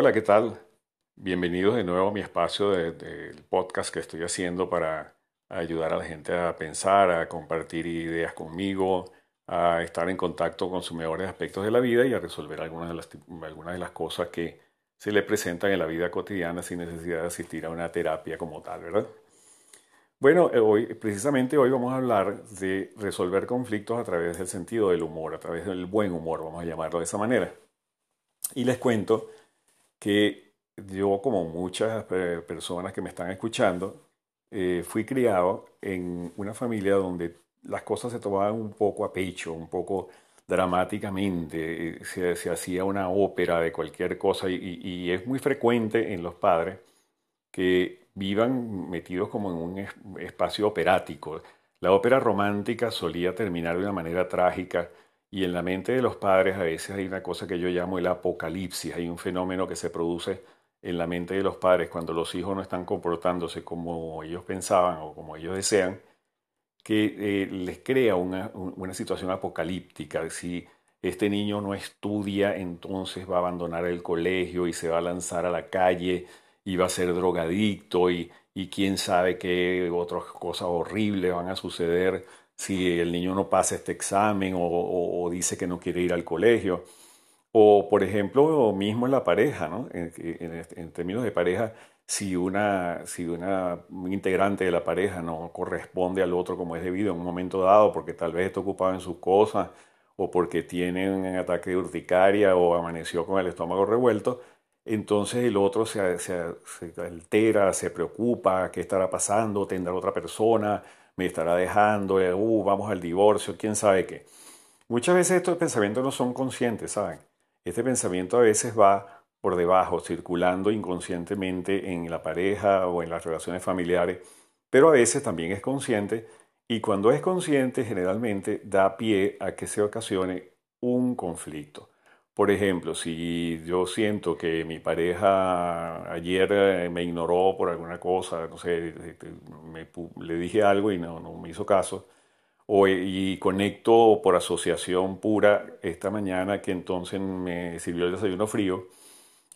Hola, ¿qué tal? Bienvenidos de nuevo a mi espacio del podcast que estoy haciendo para ayudar a la gente a pensar, a compartir ideas conmigo, a estar en contacto con sus mejores aspectos de la vida y a resolver algunas de las, algunas de las cosas que se le presentan en la vida cotidiana sin necesidad de asistir a una terapia como tal, ¿verdad? Bueno, eh, hoy, precisamente hoy vamos a hablar de resolver conflictos a través del sentido del humor, a través del buen humor, vamos a llamarlo de esa manera. Y les cuento que yo, como muchas eh, personas que me están escuchando, eh, fui criado en una familia donde las cosas se tomaban un poco a pecho, un poco dramáticamente, se, hacía una ópera de cualquier cosa y, es muy frecuente en los padres que vivan metidos como en un espacio operático. La ópera romántica solía terminar de una manera trágica y en la mente de los padres a veces hay una cosa que yo llamo el apocalipsis, hay un fenómeno que se produce en la mente de los padres cuando los hijos no están comportándose como ellos pensaban o como ellos desean, que eh, les crea una, una, situación apocalíptica. Si este niño no estudia, entonces va a abandonar el colegio y se va a lanzar a la calle y va a ser drogadicto y, y quién sabe qué otras cosas horribles van a suceder si el niño no pasa este examen o, dice que no quiere ir al colegio. O, por ejemplo, mismo en la pareja, ¿no? en, términos de pareja, si una, si una integrante de la pareja no corresponde al otro como es debido en un momento dado, porque tal vez está ocupado en sus cosas, o porque tiene un ataque de urticaria, o amaneció con el estómago revuelto, entonces el otro se, se, altera, se preocupa, qué estará pasando, tendrá otra persona, me estará dejando, eh, uh, vamos al divorcio, quién sabe qué. Muchas veces estos pensamientos no son conscientes, ¿saben? Este pensamiento a veces va por debajo, circulando inconscientemente en la pareja o en las relaciones familiares, pero a veces también es consciente y cuando es consciente generalmente da pie a que se ocasione un conflicto. Por ejemplo, si yo siento que mi pareja ayer eh, me ignoró por alguna cosa, no sé, este, le dije algo y no, me hizo caso, o, y conecto por asociación pura esta mañana que entonces me sirvió el desayuno frío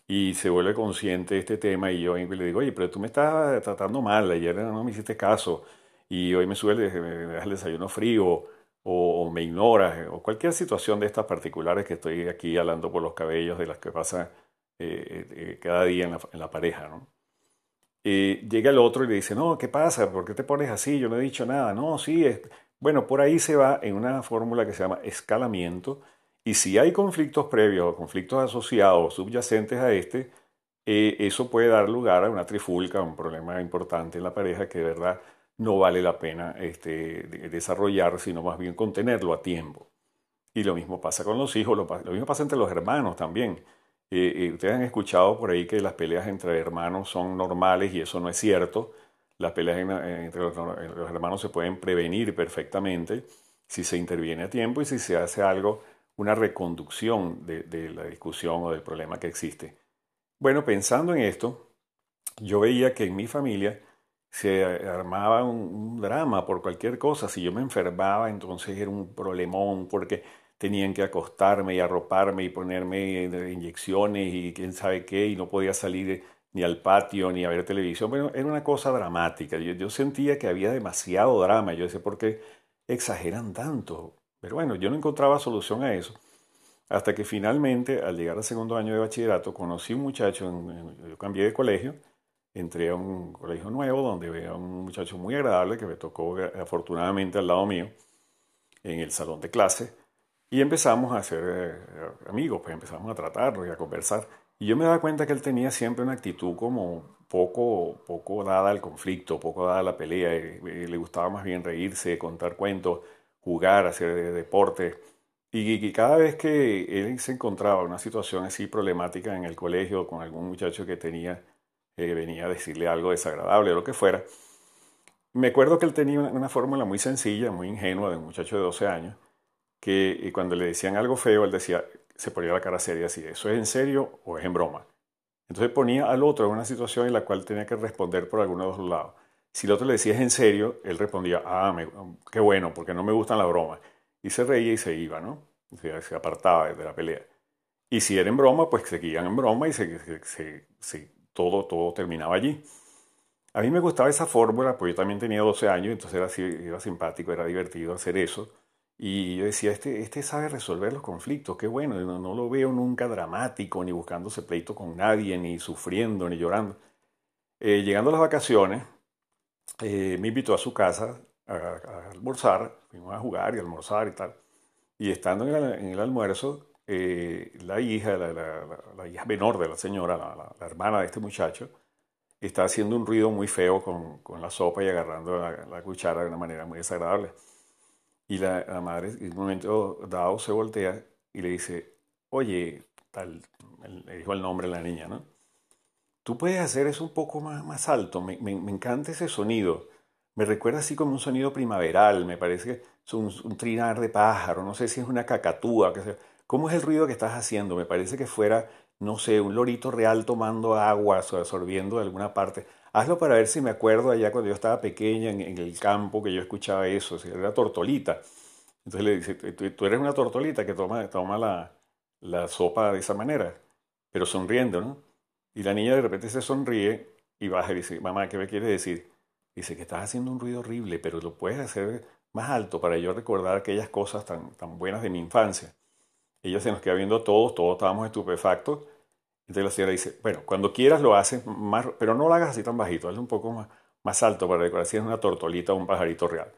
y se vuelve consciente de este tema y yo le digo, oye, pero tú me estás tratando mal, ayer no me hiciste caso y hoy me sube el desayuno frío o, me ignoras, eh, o cualquier situación de estas particulares que estoy aquí hablando por los cabellos de las que pasa eh, eh, cada día en la, pareja, ¿no? llega el otro y le dice, no, ¿qué pasa? ¿Por qué te pones así? Yo no he dicho nada. No, sí, es... bueno, por ahí se va en una fórmula que se llama escalamiento, y si hay conflictos previos o conflictos asociados subyacentes a este, eso puede dar lugar a una trifulca, un problema importante en la pareja que de verdad no vale la pena este, desarrollar, sino más bien contenerlo a tiempo. Y lo mismo pasa con los hijos, lo, mismo pasa entre los hermanos también. Eh, eh, ustedes han escuchado por ahí que las peleas entre hermanos son normales y eso no es cierto. Las peleas entre los, hermanos se pueden prevenir perfectamente si se interviene a tiempo y si se hace algo, una reconducción de, de la discusión o del problema que existe. Bueno, pensando en esto, yo veía que en mi familia se armaba un, drama por cualquier cosa. Si yo me enfermaba, entonces era un problemón porque tenían que acostarme y arroparme y ponerme inyecciones y quién sabe qué, y no podía salir ni al patio ni a ver televisión. Bueno, era una cosa dramática. Yo, yo sentía que había demasiado drama. Yo decía, ¿por qué exageran tanto? Pero bueno, yo no encontraba solución a eso. Hasta que finalmente, al llegar al segundo año de bachillerato, conocí un muchacho, yo cambié de colegio, entré a un colegio nuevo donde veía a un muchacho muy agradable que me tocó eh, afortunadamente al lado mío en el salón de clase y empezamos a ser eh, amigos, pues empezamos a tratarlo y a conversar. Y yo me daba cuenta que él tenía siempre una actitud como poco, poco dada al conflicto, poco dada a la pelea. Y, le gustaba más bien reírse, contar cuentos, jugar, hacer deporte. Y, y, cada vez que él se encontraba en una situación así problemática en el colegio con algún muchacho que tenía eh, venía a decirle algo desagradable o lo que fuera. Me acuerdo que él tenía una, fórmula muy sencilla, muy ingenua de un muchacho de 12 años, que cuando le decían algo feo, él decía, se ponía la cara seria así, ¿eso es en serio o es en broma? Entonces ponía al otro en una situación en la cual tenía que responder por alguno de los lados. Si el otro le decía es en serio, él respondía, ah, qué bueno, porque no me gustan las bromas. Y se reía y se iba, ¿no? se apartaba de la pelea. Y si era en broma, pues seguían en broma y se, se, todo, todo terminaba allí. A mí me gustaba esa fórmula, pues yo también tenía 12 años, entonces era, era simpático, era divertido hacer eso. Y yo decía, este, este sabe resolver los conflictos, qué bueno, no, no lo veo nunca dramático, ni buscándose pleito con nadie, ni sufriendo, ni llorando. Eh, llegando a las vacaciones, eh, me invitó a su casa a, almorzar, fuimos a jugar y almorzar y tal. Y estando en el, en el almuerzo, eh, la hija, la, hija menor de la señora, la, hermana de este muchacho, está haciendo un ruido muy feo con, con la sopa y agarrando la, cuchara de una manera muy desagradable. Y la, madre en un momento dado se voltea y le dice, oye, tal, le dijo el nombre de la niña, ¿no? Tú puedes hacer eso un poco más, más alto, me, me, me encanta ese sonido. Me recuerda así como un sonido primaveral, me parece un trinar de pájaro, no sé si es una cacatúa, que sea ¿Cómo es el ruido que estás haciendo? Me parece que fuera, no sé, un lorito real tomando agua o absorbiendo de alguna parte. Hazlo para ver si me acuerdo allá cuando yo estaba pequeña en, el campo que yo escuchaba eso, era tortolita. Entonces le dice, tú, eres una tortolita que toma, toma la, la sopa de esa manera, pero sonriendo, ¿no? Y la niña de repente se sonríe y baja y dice, mamá, ¿qué me quieres decir? Dice que estás haciendo un ruido horrible, pero lo puedes hacer más alto para yo recordar aquellas cosas tan, tan buenas de mi infancia. Ella se nos queda viendo todos, todos estábamos estupefactos. Entonces la señora dice, bueno, cuando quieras lo haces más, pero no lo hagas así tan bajito, hazlo un poco más, más alto para decorar si es una tortolita o un pajarito real.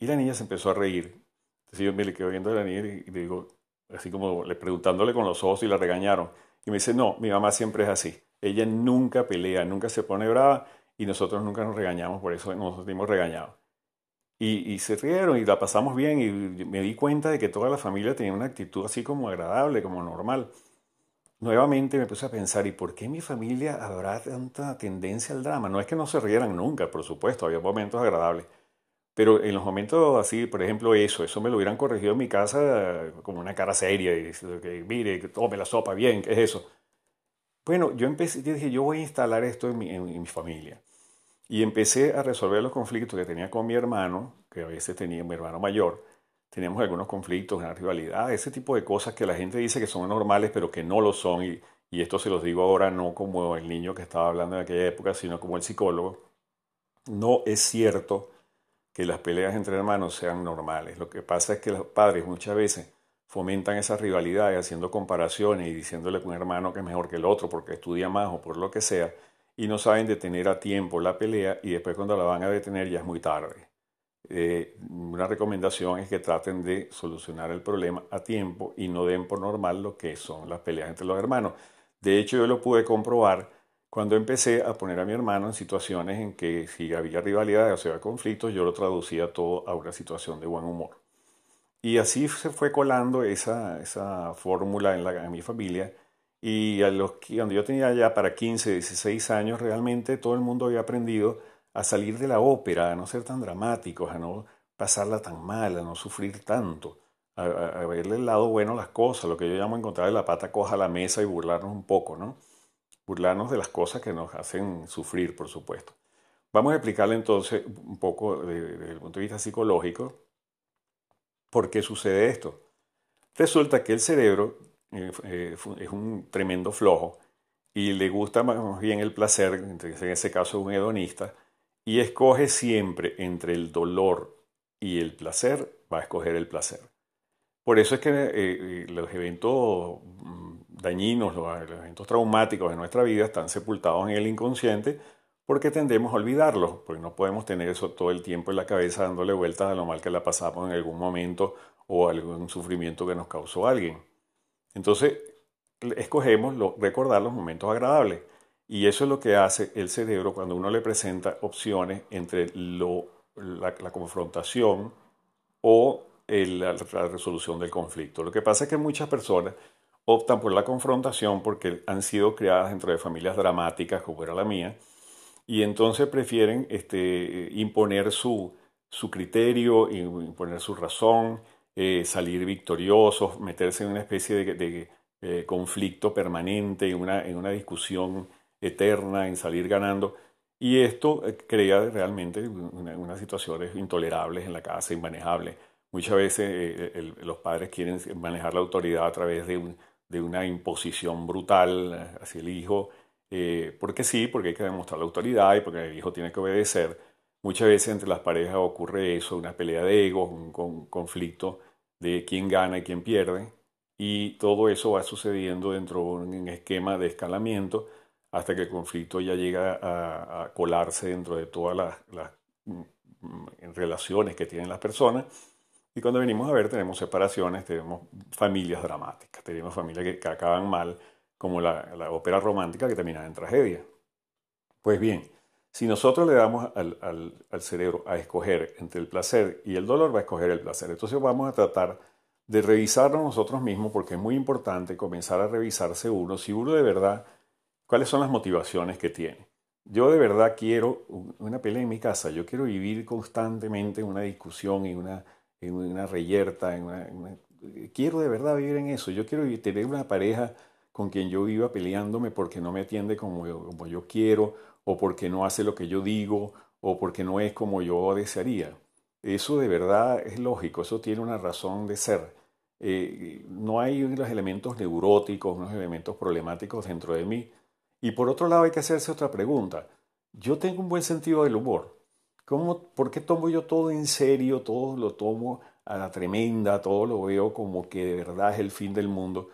Y la niña se empezó a reír. Entonces yo me le quedo viendo a la niña y le digo, así como le preguntándole con los ojos y la regañaron. Y me dice, no, mi mamá siempre es así. Ella nunca pelea, nunca se pone brava y nosotros nunca nos regañamos, por eso nos sentimos regañados. Y, se rieron y la pasamos bien y me di cuenta de que toda la familia tenía una actitud así como agradable, como normal. Nuevamente me puse a pensar, ¿y por qué mi familia habrá tanta tendencia al drama? No es que no se rieran nunca, por supuesto, había momentos agradables. Pero en los momentos así, por ejemplo, eso, eso me lo hubieran corregido en mi casa como una cara seria y que, mire, tome la sopa bien, ¿qué es eso? Bueno, yo empecé, yo dije, yo voy a instalar esto en mi familia. Y empecé a resolver los conflictos que tenía con mi hermano, que a veces tenía mi hermano mayor. Teníamos algunos conflictos, una rivalidad, ese tipo de cosas que la gente dice que son normales, pero que no lo son. Y, y esto se los digo ahora no como el niño que estaba hablando en aquella época, sino como el psicólogo. No es cierto que las peleas entre hermanos sean normales. Lo que pasa es que los padres muchas veces fomentan esa rivalidad haciendo comparaciones y diciéndole que un hermano que es mejor que el otro porque estudia más o por lo que sea y no saben detener a tiempo la pelea y después cuando la van a detener ya es muy tarde. Eh, una recomendación es que traten de solucionar el problema a tiempo y no den por normal lo que son las peleas entre los hermanos. De hecho, yo lo pude comprobar cuando empecé a poner a mi hermano en situaciones en que si había rivalidad o si había conflictos, yo lo traducía todo a una situación de buen humor. Y así se fue colando esa, esa fórmula en, la, en mi familia y a los, cuando yo tenía ya para 15, 16 años, realmente todo el mundo había aprendido a salir de la ópera, a no ser tan dramáticos, a no pasarla tan mal, a no sufrir tanto, a, verle el lado bueno a las cosas, lo que yo llamo encontrar la pata coja a la mesa y burlarnos un poco, ¿no? Burlarnos de las cosas que nos hacen sufrir, por supuesto. Vamos a explicarle entonces un poco desde el punto de vista psicológico por qué sucede esto. Resulta que el cerebro es un tremendo flojo y le gusta más bien el placer, en ese caso es un hedonista, y escoge siempre entre el dolor y el placer, va a escoger el placer. Por eso es que eh, los eventos mm, dañinos, los, eventos traumáticos de nuestra vida están sepultados en el inconsciente porque tendemos a olvidarlos, porque no podemos tener eso todo el tiempo en la cabeza dándole vueltas a lo mal que la pasamos en algún momento o algún sufrimiento que nos causó alguien. Entonces, escogemos recordar los momentos agradables. Y eso es lo que hace el cerebro cuando uno le presenta opciones entre la, confrontación o la, resolución del conflicto. Lo que pasa es que muchas personas optan por la confrontación porque han sido creadas dentro de familias dramáticas, como era la mía, y entonces prefieren este, imponer su, su criterio, imponer su razón, eh, salir victoriosos, meterse en una especie de, eh, conflicto permanente, en una, en una discusión eterna, en salir ganando. Y esto eh, crea realmente unas situaciones intolerables en la casa, inmanejables. Muchas veces los padres quieren manejar la autoridad a través de, de una imposición brutal hacia el hijo, eh, porque sí, porque hay que demostrar la autoridad y porque el hijo tiene que obedecer. Muchas veces entre las parejas ocurre eso, una pelea de egos, un, conflicto de quién gana y quién pierde, y todo eso va sucediendo dentro de un esquema de escalamiento hasta que el conflicto ya llega a, colarse dentro de todas las, mm, relaciones que tienen las personas. Y cuando venimos a ver, tenemos separaciones, tenemos familias dramáticas, tenemos familias que, acaban mal, como la, ópera romántica que termina en tragedia. Pues bien, si nosotros le damos al, cerebro a escoger entre el placer y el dolor, va a escoger el placer. Entonces vamos a tratar de revisarnos nosotros mismos, porque es muy importante comenzar a revisarse uno, si uno de verdad cuáles son las motivaciones que tiene. Yo de verdad quiero una pelea en mi casa, yo quiero vivir constantemente en una discusión, en una, en una reyerta, en quiero de verdad vivir en eso, yo quiero tener una pareja con quien yo viva peleándome porque no me atiende como como yo quiero, o porque no hace lo que yo digo, o porque no es como yo desearía. Eso de verdad es lógico, eso tiene una razón de ser. Eh, no hay los elementos neuróticos, unos elementos problemáticos dentro de mí y por otro lado hay que hacerse otra pregunta. Yo tengo un buen sentido del humor. ¿Cómo, ¿Por qué tomo yo todo en serio? Todo lo tomo a la tremenda, todo lo veo como que de verdad es el fin del mundo,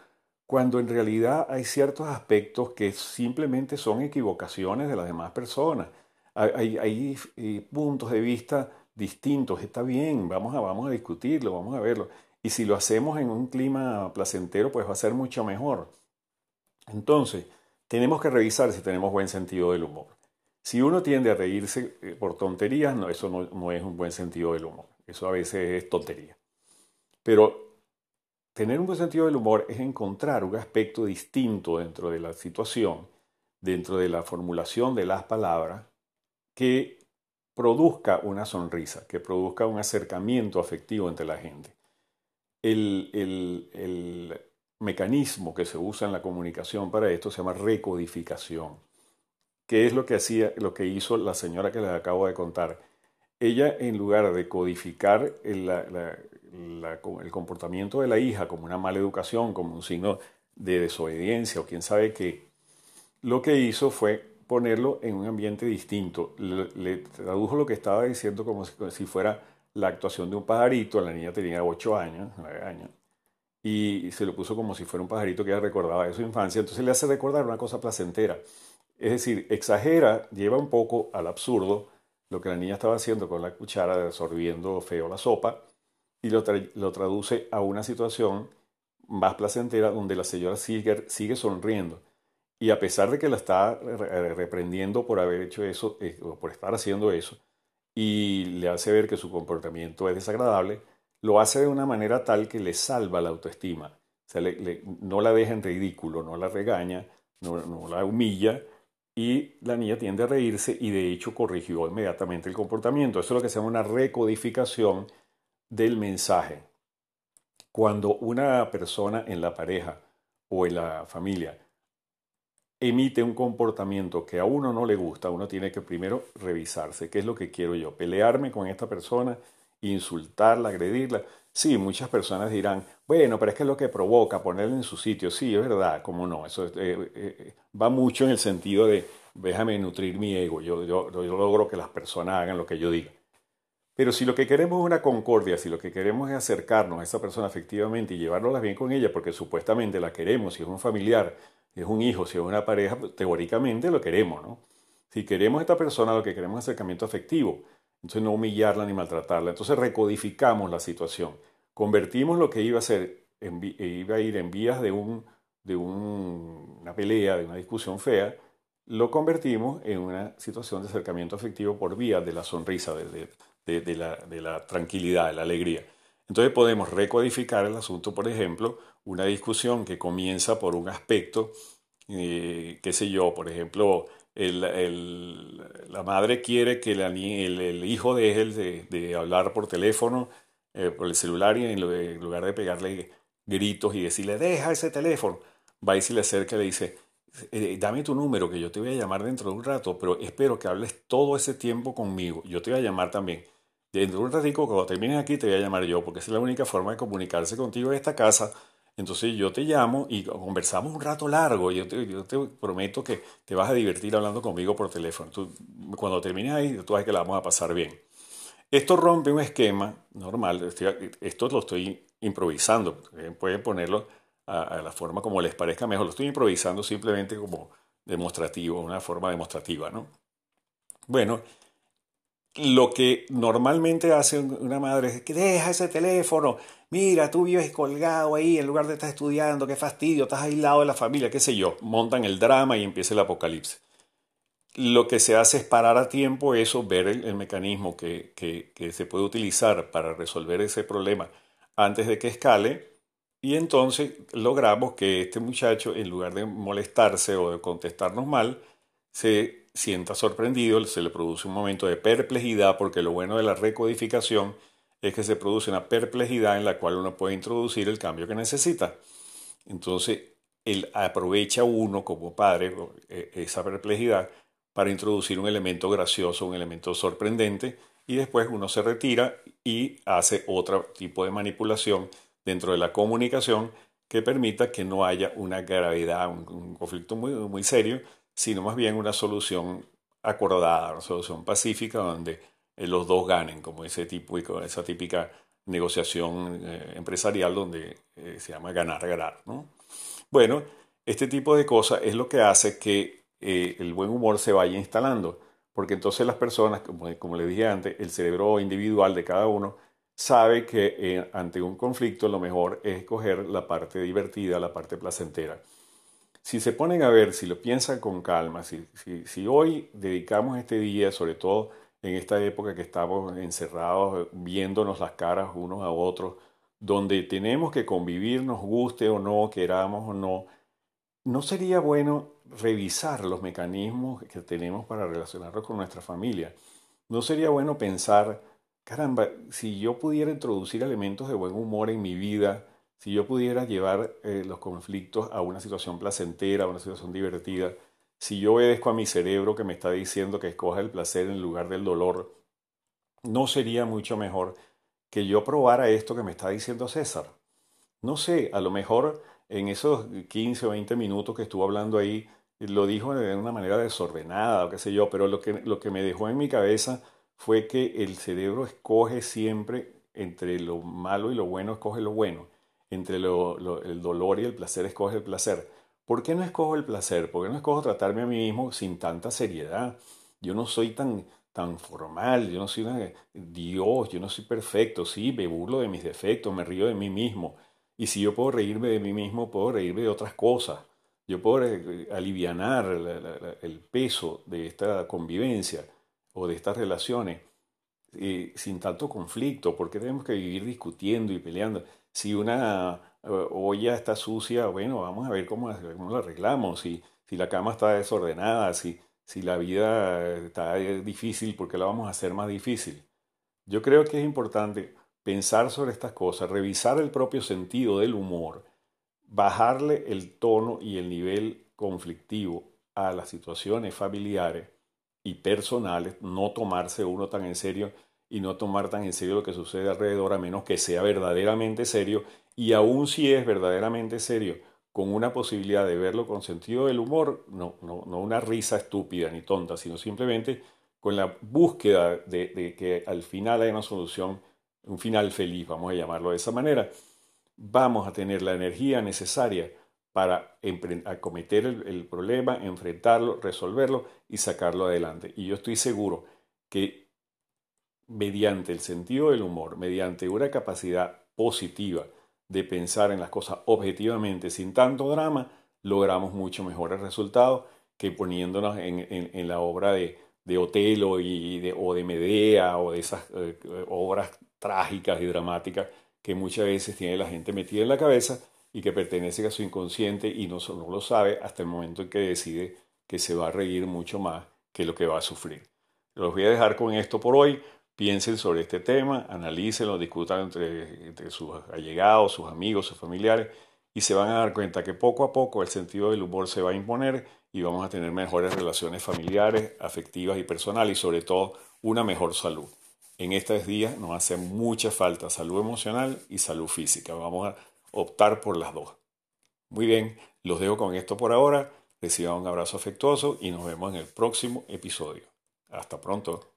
cuando en realidad hay ciertos aspectos que simplemente son equivocaciones de las demás personas. Hay, hay, eh, puntos de vista distintos, está bien, vamos a, vamos a discutirlo, vamos a verlo. Y si lo hacemos en un clima placentero, pues va a ser mucho mejor. Entonces, tenemos que revisar si tenemos buen sentido del humor. Si uno tiende a reírse eh, por tonterías, no, eso no, es un buen sentido del humor. Eso a veces es tontería. Pero tener un buen sentido del humor es encontrar un aspecto distinto dentro de la situación, dentro de la formulación de las palabras, que produzca una sonrisa, que produzca un acercamiento afectivo entre la gente. El, mecanismo que se usa en la comunicación para esto se llama recodificación. ¿Qué es lo que hacía, lo que hizo la señora que les acabo de contar? Ella, en lugar de codificar el, comportamiento de la hija como una mala educación, como un signo de desobediencia o quién sabe qué, lo que hizo fue ponerlo en un ambiente distinto. Le, tradujo lo que estaba diciendo como si, fuera la actuación de un pajarito. La niña tenía 8 años, 9 años y se lo puso como si fuera un pajarito que ella recordaba de su infancia, entonces le hace recordar una cosa placentera. Es decir, exagera, lleva un poco al absurdo lo que la niña estaba haciendo con la cuchara, absorbiendo feo la sopa, y lo, lo traduce a una situación más placentera donde la señora sigue, sigue sonriendo. Y a pesar de que la está reprendiendo por haber hecho eso, eh, o por estar haciendo eso, y le hace ver que su comportamiento es desagradable, lo hace de una manera tal que le salva la autoestima. no la deja en ridículo, no la regaña, no, la humilla y la niña tiende a reírse y de hecho corrigió inmediatamente el comportamiento. Eso es lo que se llama una recodificación del mensaje. Cuando una persona en la pareja o en la familia emite un comportamiento que a uno no le gusta, uno tiene que primero revisarse, ¿qué es lo que quiero yo? ¿Pelearme con esta persona? insultarla, agredirla. Sí, muchas personas dirán, bueno, pero es que es lo que provoca ponerla en su sitio. Sí, es verdad, cómo no. Eso eh, eh, va mucho en el sentido de, déjame nutrir mi ego, yo, yo, logro que las personas hagan lo que yo diga. Pero si lo que queremos es una concordia, si lo que queremos es acercarnos a esa persona efectivamente y llevárnosla bien con ella, porque supuestamente la queremos, si es un familiar, si es un hijo, si es una pareja, pues, teóricamente lo queremos, ¿no? Si queremos a esta persona, lo que queremos es acercamiento afectivo. Entonces no humillarla ni maltratarla. Entonces recodificamos la situación. Convertimos lo que iba a ser, iba a ir en vías de, un, de una pelea, de una discusión fea, lo convertimos en una situación de acercamiento afectivo por vía de la sonrisa, de, de, la, de, la, tranquilidad, de la alegría. Entonces podemos recodificar el asunto, por ejemplo, una discusión que comienza por un aspecto, eh, qué sé yo, por ejemplo, el, la madre quiere que el, hijo deje de, de, hablar por teléfono, eh, por el celular, y en, lugar de pegarle gritos y decirle, deja ese teléfono, va y se le acerca y le dice, eh, dame tu número, que yo te voy a llamar dentro de un rato, pero espero que hables todo ese tiempo conmigo. Yo te voy a llamar también. Dentro de un ratico, cuando termines aquí, te voy a llamar yo, porque es la única forma de comunicarse contigo en esta casa Entonces yo te llamo y conversamos un rato largo. Yo te, yo te prometo que te vas a divertir hablando conmigo por teléfono. Cuando termines ahí, tú sabes que la vamos a pasar bien. Esto rompe un esquema normal. Esto lo estoy improvisando. Pueden ponerlo a, la forma como les parezca mejor. Lo estoy improvisando simplemente como demostrativo, una forma demostrativa, ¿no? Bueno, lo que normalmente hace una madre es que deja ese teléfono, mira, tú vives colgado ahí en lugar de estar estudiando, qué fastidio, estás aislado de la familia, qué sé yo, montan el drama y empieza el apocalipsis. Lo que se hace es parar a tiempo eso, ver el, mecanismo que, que se puede utilizar para resolver ese problema antes de que escale y entonces logramos que este muchacho, en lugar de molestarse o de contestarnos mal, se sienta sorprendido, se le produce un momento de perplejidad, porque lo bueno de la recodificación es que se produce una perplejidad en la cual uno puede introducir el cambio que necesita. Entonces, él aprovecha uno como padre e, esa perplejidad para introducir un elemento gracioso, un elemento sorprendente, y después uno se retira y hace otro tipo de manipulación dentro de la comunicación que permita que no haya una gravedad, un, conflicto muy, muy serio, sino más bien una solución acordada, una solución pacífica donde eh, los dos ganen, como ese tipo, esa típica negociación eh, empresarial donde eh, se llama ganar, ganar. ¿no? Bueno, este tipo de cosas es lo que hace que el buen humor se vaya instalando, porque entonces las personas, como, como le dije antes, el cerebro individual de cada uno sabe que ante un conflicto lo mejor es escoger la parte divertida, la parte placentera si se ponen a ver, si lo piensan con calma, si, hoy dedicamos este día, sobre todo en esta época que estamos encerrados, viéndonos las caras unos a otros, donde tenemos que convivir, nos guste o no, queramos o no, ¿no sería bueno revisar los mecanismos que tenemos para relacionarnos con nuestra familia? ¿No sería bueno pensar, caramba, si yo pudiera introducir elementos de buen humor en mi vida, si yo pudiera llevar eh, los conflictos a una situación placentera, a una situación divertida, si yo obedezco a mi cerebro que me está diciendo que escoja el placer en lugar del dolor, ¿no sería mucho mejor que yo probara esto que me está diciendo César? No sé, a lo mejor en esos 15 o 20 minutos que estuvo hablando ahí, lo dijo de una manera desordenada o qué sé yo, pero lo que, lo que me dejó en mi cabeza fue que el cerebro escoge siempre entre lo malo y lo bueno, escoge lo bueno entre el dolor y el placer, escoge el placer. ¿Por qué no escojo el placer? ¿Por qué no escojo tratarme a mí mismo sin tanta seriedad? Yo no soy tan, tan formal, yo no soy Dios, yo no soy perfecto, sí, me burlo de mis defectos, me río de mí mismo. Y si yo puedo reírme de mí mismo, puedo reírme de otras cosas. Yo puedo eh, aliviar el peso de esta convivencia o de estas relaciones eh, sin tanto conflicto. ¿Por qué tenemos que vivir discutiendo y peleando? Si una eh, olla está sucia, bueno, vamos a ver cómo, cómo la arreglamos, si, si la cama está desordenada, si, si la vida está difícil, ¿por qué la vamos a hacer más difícil? Yo creo que es importante pensar sobre estas cosas, revisar el propio sentido del humor, bajarle el tono y el nivel conflictivo a las situaciones familiares y personales, no tomarse uno tan en serio y no tomar tan en serio lo que sucede alrededor a menos que sea verdaderamente serio y aún si es verdaderamente serio con una posibilidad de verlo con sentido del humor, no, no, una risa estúpida ni tonta, sino simplemente con la búsqueda de, que al final haya una solución, un final feliz, vamos a llamarlo de esa manera, vamos a tener la energía necesaria para acometer el, el problema, enfrentarlo, resolverlo y sacarlo adelante. Y yo estoy seguro que mediante el sentido del humor, mediante una capacidad positiva de pensar en las cosas objetivamente sin tanto drama, logramos mucho mejores resultados que poniéndonos en, la obra de, de Otelo y de, o de Medea o de esas eh, obras trágicas y dramáticas que muchas veces tiene la gente metida en la cabeza y que pertenece a su inconsciente y no, no lo sabe hasta el momento en que decide que se va a reír mucho más que lo que va a sufrir. Los voy a dejar con esto por hoy piensen sobre este tema, analícenlo, discutan entre, sus allegados, sus amigos, sus familiares y se van a dar cuenta que poco a poco el sentido del humor se va a imponer y vamos a tener mejores relaciones familiares, afectivas y personales y sobre todo una mejor salud. En estos días nos hace mucha falta salud emocional y salud física. Vamos a optar por las dos. Muy bien, los dejo con esto por ahora. Reciban un abrazo afectuoso y nos vemos en el próximo episodio. Hasta pronto.